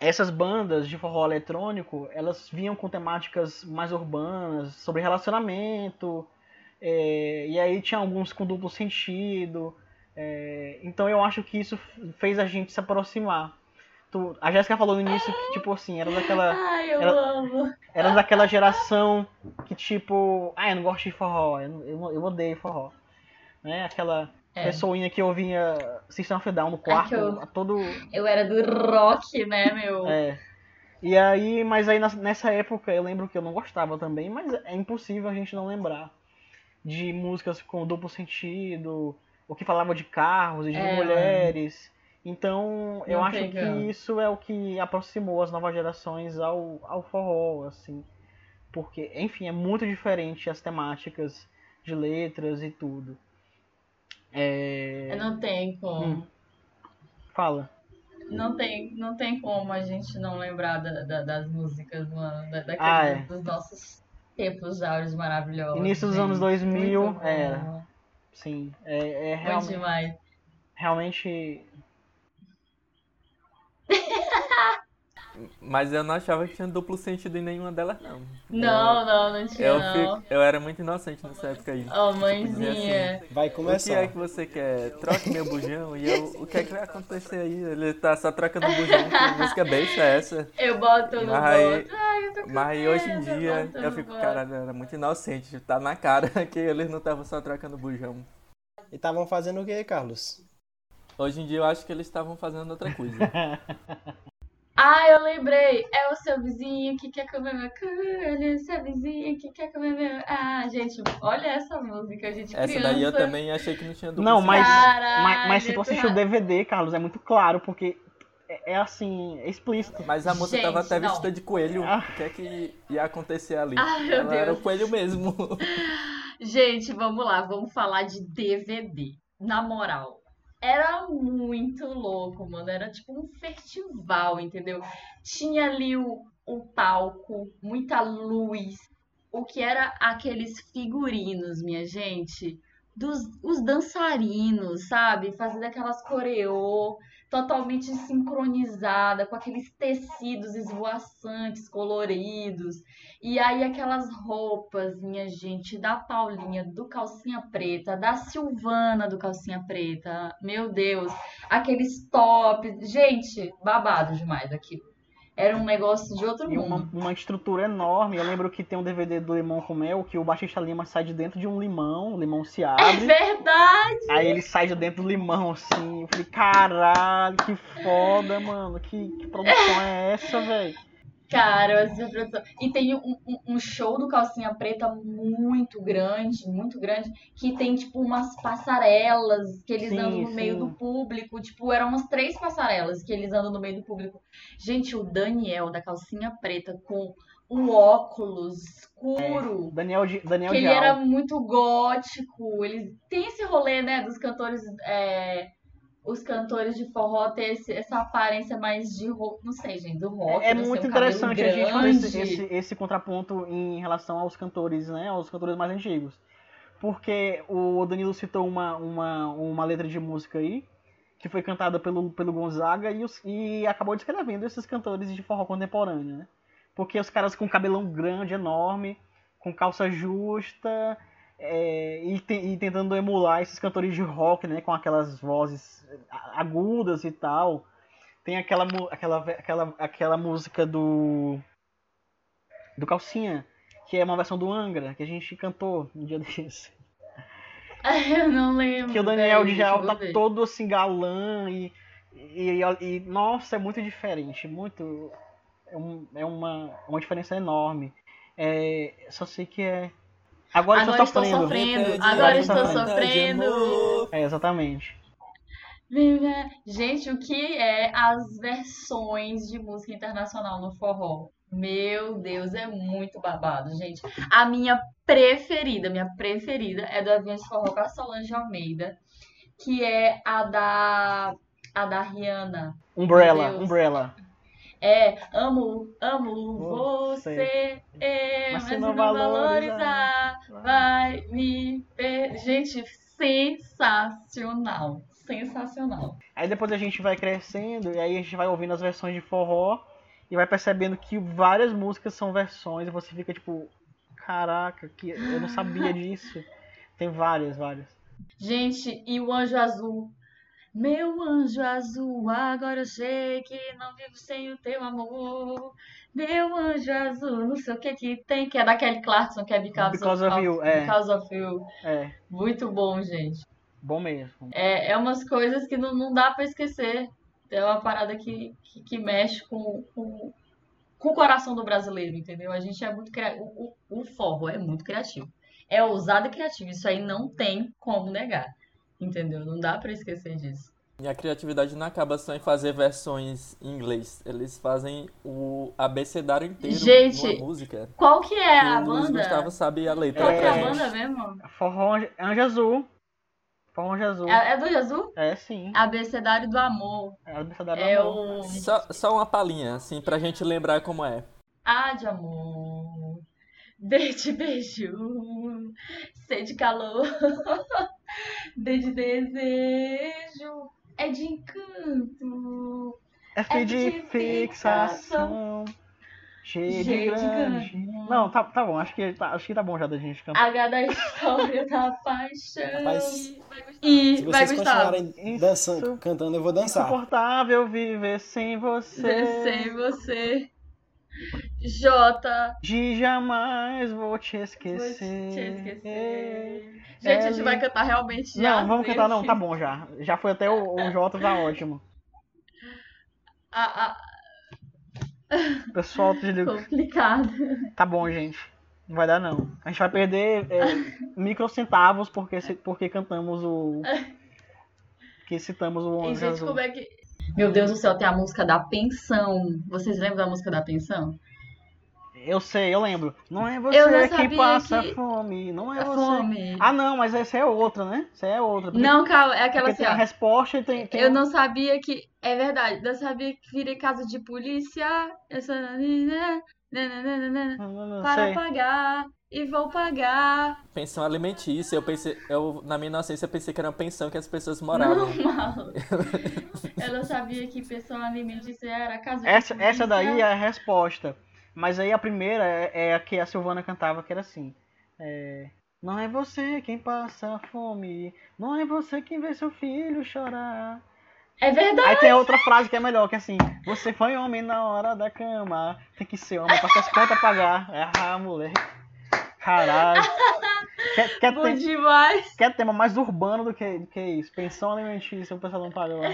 essas bandas de forró eletrônico, elas vinham com temáticas mais urbanas, sobre relacionamento, é, e aí tinha alguns com duplo sentido. é, então eu acho que isso fez a gente se aproximar. Tu- a Jéssica falou no início que, tipo assim, era daquela, Ai, eu Ela- amo. era daquela geração que, tipo, ah, eu não gosto de forró, eu, eu, eu odeio forró. Né? Aquela É. pessoinha que ouvia System of Down no quarto, que eu- todo... Eu era do rock, né, meu? É. E aí, mas aí nessa época eu lembro que eu não gostava também, mas é impossível a gente não lembrar de músicas com duplo sentido, ou que falava de carros e de É, mulheres. Então, eu acho tem que isso é o que aproximou as novas gerações ao, ao forró, assim. Porque, enfim, é muito diferente as temáticas de letras e tudo. É... Não tem como. Hum. Fala. Não tem, não tem como a gente não lembrar da- da- das músicas, mano. Da, daqueles, Ah, é. dos nossos tempos áureos maravilhosos. Início dos gente. anos 2000, Muito bom. era. Sim, é, é realmente, demais. realmente Mas eu não achava que tinha duplo sentido em nenhuma delas, não. Não, não, não tinha, Eu, não. fico- eu era muito inocente nessa época aí. Ô, Tipo, mãezinha. Vai O que começar. é que você quer? Troque meu bujão e eu. O que é que vai acontecer aí? Ele tá só trocando bujão. Que música besta é essa? Eu boto no Mas aí- boto. Ai, eu tô com Mas hoje em dia eu no fico, caralho, eu era muito inocente. Tá na cara que eles não estavam só trocando bujão. E estavam fazendo o quê, Carlos? Hoje em dia eu acho que eles estavam fazendo outra coisa. Ah, eu lembrei. É o seu vizinho que quer comer meu cu. Olha o seu vizinho que quer comer meu. Ah, gente, olha essa música, gente. Essa criança. daí eu também achei que não tinha duplo Não, mas. Caralho, mas, mas se tu assistiu o cara. DVD, Carlos, é muito claro, porque é, é assim, é explícito. Mas a moça tava Gente, até não. vestida de coelho. Ah. O que é que ia acontecer ali? Ai, meu Ela era o Deus. coelho mesmo. Gente, vamos lá, vamos falar de DVD. Na moral, era muito louco, mano. Era tipo um festival, entendeu? Tinha ali o, o palco, muita luz. O que era aqueles figurinos, minha gente? Dos os dançarinos, sabe? Fazendo aquelas coreô. Totalmente sincronizada, com aqueles tecidos esvoaçantes, coloridos. E aí aquelas roupas, minha gente, da Paulinha, do Calcinha Preta, da Silvana do Calcinha Preta. Meu Deus, aqueles tops. Gente, babado demais aquilo. Era um negócio de outro E mundo. uma, uma estrutura enorme. Eu lembro que tem um DVD do Limão com Mel que o Batista Lima sai de dentro de um limão, o limão se É abre. verdade! Aí ele sai de dentro do limão, assim. Eu falei, caralho, que foda, mano. Que, que produção é essa, velho? Cara, essa produção. E tem um, um- um show do Calcinha Preta muito grande, muito grande, que tem, tipo, umas passarelas que eles Sim, andam no meio sim. do público. Tipo, eram umas três passarelas que eles andam no meio do público. Gente, o Daniel da Calcinha Preta com o óculos escuro. Daniel, Di- Daniel que ele era muito gótico. Ele tem esse rolê, né, dos cantores. é, os cantores de forró ter esse- essa aparência mais de rock. Não sei, gente, do rock. É né, muito interessante a gente fazer esse, esse, esse contraponto em relação aos cantores, né? Aos cantores mais antigos. Porque o Danilo citou uma, uma, uma letra de música aí, que foi cantada pelo, pelo Gonzaga, e, os- e acabou descrevendo esses cantores de forró contemporâneo, né? Porque os caras com cabelão grande, enorme, com calça justa, é, e, te- e tentando emular esses cantores de rock, né? Com aquelas vozes agudas e tal. Tem aquela, aquela, aquela, aquela música do. Do Calcinha, que é uma versão do Angra, que a gente cantou um dia desse. Eu não lembro. Que o Daniel deixa eu tá ver. todo assim, galã e, e, e- Nossa, é muito diferente. Muito. É, um- é uma, uma diferença enorme. É, só sei que é. Agora, Agora estou estou sofrendo. sofrendo. Agora estou Exatamente. sofrendo. É, exatamente. Gente, o que é as versões de música internacional no forró? Meu Deus, é muito babado, gente. A minha preferida, minha preferida é do Aviões de Forró com a Solange Almeida, que é a da a da Rihanna. Umbrella. Umbrella. É, amo, amo Você. você, é, Mas se não não valorizar, vai me perder. Gente, sensacional, sensacional. Aí depois a gente vai crescendo e aí a gente vai ouvindo as versões de forró e vai percebendo que várias músicas são versões e você fica tipo, caraca, que eu não sabia disso. Tem várias, várias. Gente, e o Anjo Azul? Meu anjo azul, agora eu sei que não vivo sem o teu amor. Meu anjo azul, não sei o que que tem, que é da Kelly Clarkson, que é Because, Because of You, é. Because of You. É, Muito bom, gente. bom mesmo. É, é umas coisas que não, não dá pra esquecer. É uma parada que, que, que mexe com, com, com o coração do brasileiro, entendeu? A gente é muito criativo. O, o, o forró é muito criativo. É ousado e criativo. Isso aí não tem como negar. Entendeu? Não dá pra esquecer disso. E a criatividade não acaba só em fazer versões em inglês. Eles fazem o abecedário inteiro Gente, numa música. Qual que é a o banda? Gustavo sabe a letra Qual que é a banda mesmo? Forró Anjo- Azul. Forró Anjo Azul. É, é do Jesus? É, sim. Abecedário do Amor. É a dança da É Amor. o Só, só uma palhinha, assim, pra gente lembrar como é. A de amor, B de beijo, C de calor, D de desejo, é de encanto, F F de de fixação. G de G de grande. grande. Não, tá, tá bom. Acho que tá, acho que tá bom já da gente cantar. H da história da paixão. Rapaz, E Se vai vocês continuarem dançando, cantando, eu vou dançar. Insuportável viver sem você. Sem você. J. De jamais vou te Vou esquecer. te esquecer. Gente, a gente vai cantar realmente já. Não, vamos cantar não, tá bom já. Já foi até o, o J, tá ótimo. A, a, pessoal desligou. complicado. Tá bom, gente. Não vai dar não. A gente vai perder é, microcentavos porque, porque cantamos o. Que citamos o E, Anjo gente, Azul. como é que. Meu Deus do céu, tem a música da pensão. Vocês lembram da música da pensão? Eu sei, eu lembro. Não é você não que passa que- fome. Não é A você. fome. Ah, não, mas essa é outra, né? Essa é outra. Porque, Não, calma, é aquela porque assim, tem a ó. resposta e tem. tem Eu não sabia que. É verdade, eu sabia que virei casa de polícia. Não Para sei. pagar e vou pagar. Pensão alimentícia, eu pensei, eu, na minha inocência eu pensei que era uma pensão que as pessoas moravam. Eu não sabia que pensão alimentícia era casa de Essa, polícia. essa daí é a resposta. Mas aí a primeira é, é a que a Silvana cantava, que era assim. é, não é você quem passa fome, não é você quem vê seu filho chorar. É verdade. Aí tem outra frase que é melhor, que é assim, você foi homem na hora da cama, tem que ser homem pra que as contas pagar. Ah, moleque. Caralho. Quer, quer, Bom ter- demais. quer tema mais urbano do que, do que isso? Pensão alimentícia, o pessoal não pagou.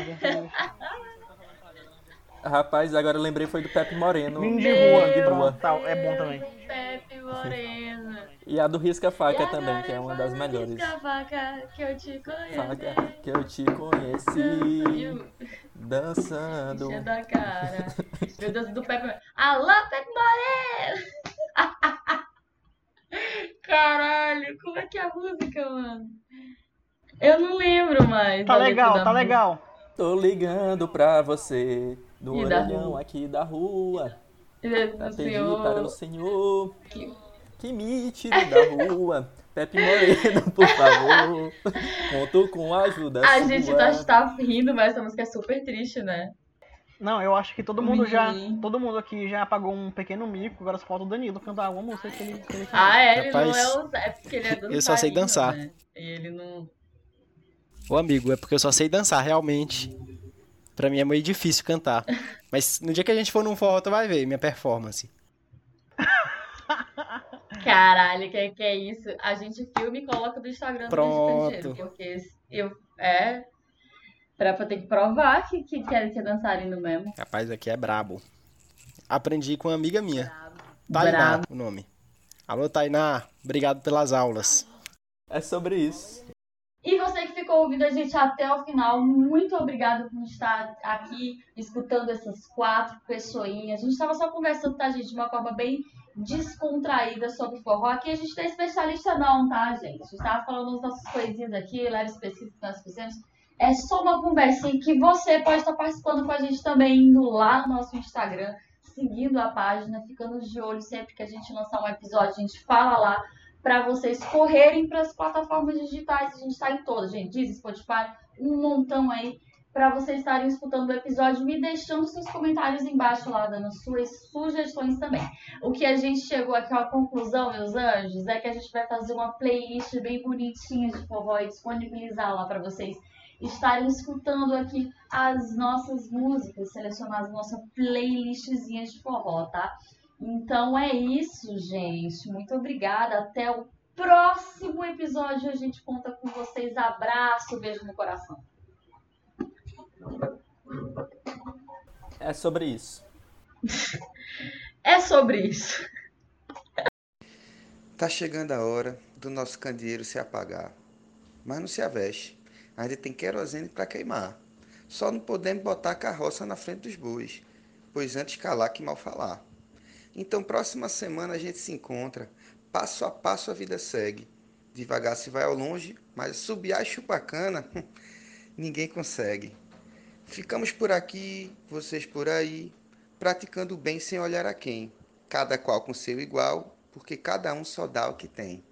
Rapaz, agora eu lembrei foi do Pepe Moreno. Vinho de rua, de rua, tal, é bom também. Pepe Moreno. E a do Risca Faca também, que é uma das melhores. risca faca que eu te conheço. Faca que eu te conheci dançando. Enchendo a cara. Meu Deus, do Pepe Moreno. Alô, Pepe Moreno! Caralho, como é que é a música, mano? Eu não lembro mais. Tá da legal, da tá música. legal. Tô ligando pra você do E da orelhão rua. aqui da rua. Pra pedir para o senhor. senhor Que- que me tire da rua. Pepe Moreno, por favor. Conto com a ajuda A sua. gente tá, tá rindo, mas essa música é super triste, né? Não, eu acho que todo mundo já. Todo mundo aqui já pagou um pequeno mico, agora só falta o Danilo cantar alguma música que ele, que ele Ah, é, ele Rapaz, não é o. É porque ele é dançarino, eu só sei dançar. Né? E ele não. Ô amigo, é porque eu só sei dançar, realmente. Pra mim é meio difícil cantar. Mas no dia que a gente for num forró, tu vai ver minha performance. Caralho, que, que é isso? A gente filma e coloca no Instagram do Pronto. Candeeiro, Porque eu. É. Pra ter que provar que, que, que, é, que é dançarino mesmo. Rapaz, aqui é brabo. Aprendi com uma amiga minha. Tainá, Brabo. o nome. Alô, Tainá. Obrigado pelas aulas. É sobre isso. E você que ficou ouvindo a gente até o final, muito obrigada por estar aqui escutando essas quatro pessoinhas. A gente estava só conversando, tá, gente, de uma forma bem descontraída sobre forró. Aqui a gente não é especialista não, tá, gente? A gente tava falando as nossas coisinhas aqui, leve específico que nós fizemos. É só uma conversinha que você pode estar participando com a gente também, indo lá no nosso Instagram, seguindo a página, ficando de olho sempre que a gente lançar um episódio, a gente fala lá para vocês correrem para as plataformas digitais. A gente está em todas, gente. Diz Spotify, um montão aí para vocês estarem escutando o episódio, me deixando seus comentários embaixo lá, dando suas sugestões também. O que a gente chegou aqui à conclusão, meus anjos, é que a gente vai fazer uma playlist bem bonitinha de forró e disponibilizar lá para vocês estarem escutando aqui as nossas músicas, selecionar a nossa playlistzinha de forró, tá? Então é isso, gente. Muito obrigada. Até o próximo episódio. A gente conta com vocês. Abraço, beijo no coração. É sobre isso. É sobre isso. Tá chegando a hora do nosso candeeiro se apagar. Mas não se aveste. Ainda tem querosene para queimar. Só não podemos botar a carroça na frente dos bois, pois antes calar que mal falar. Então, próxima semana a gente se encontra. Passo a passo a vida segue. Devagar se vai ao longe, mas subiar e chupacana, ninguém consegue. Ficamos por aqui, vocês por aí, praticando o bem sem olhar a quem. Cada qual com seu igual, porque cada um só dá o que tem.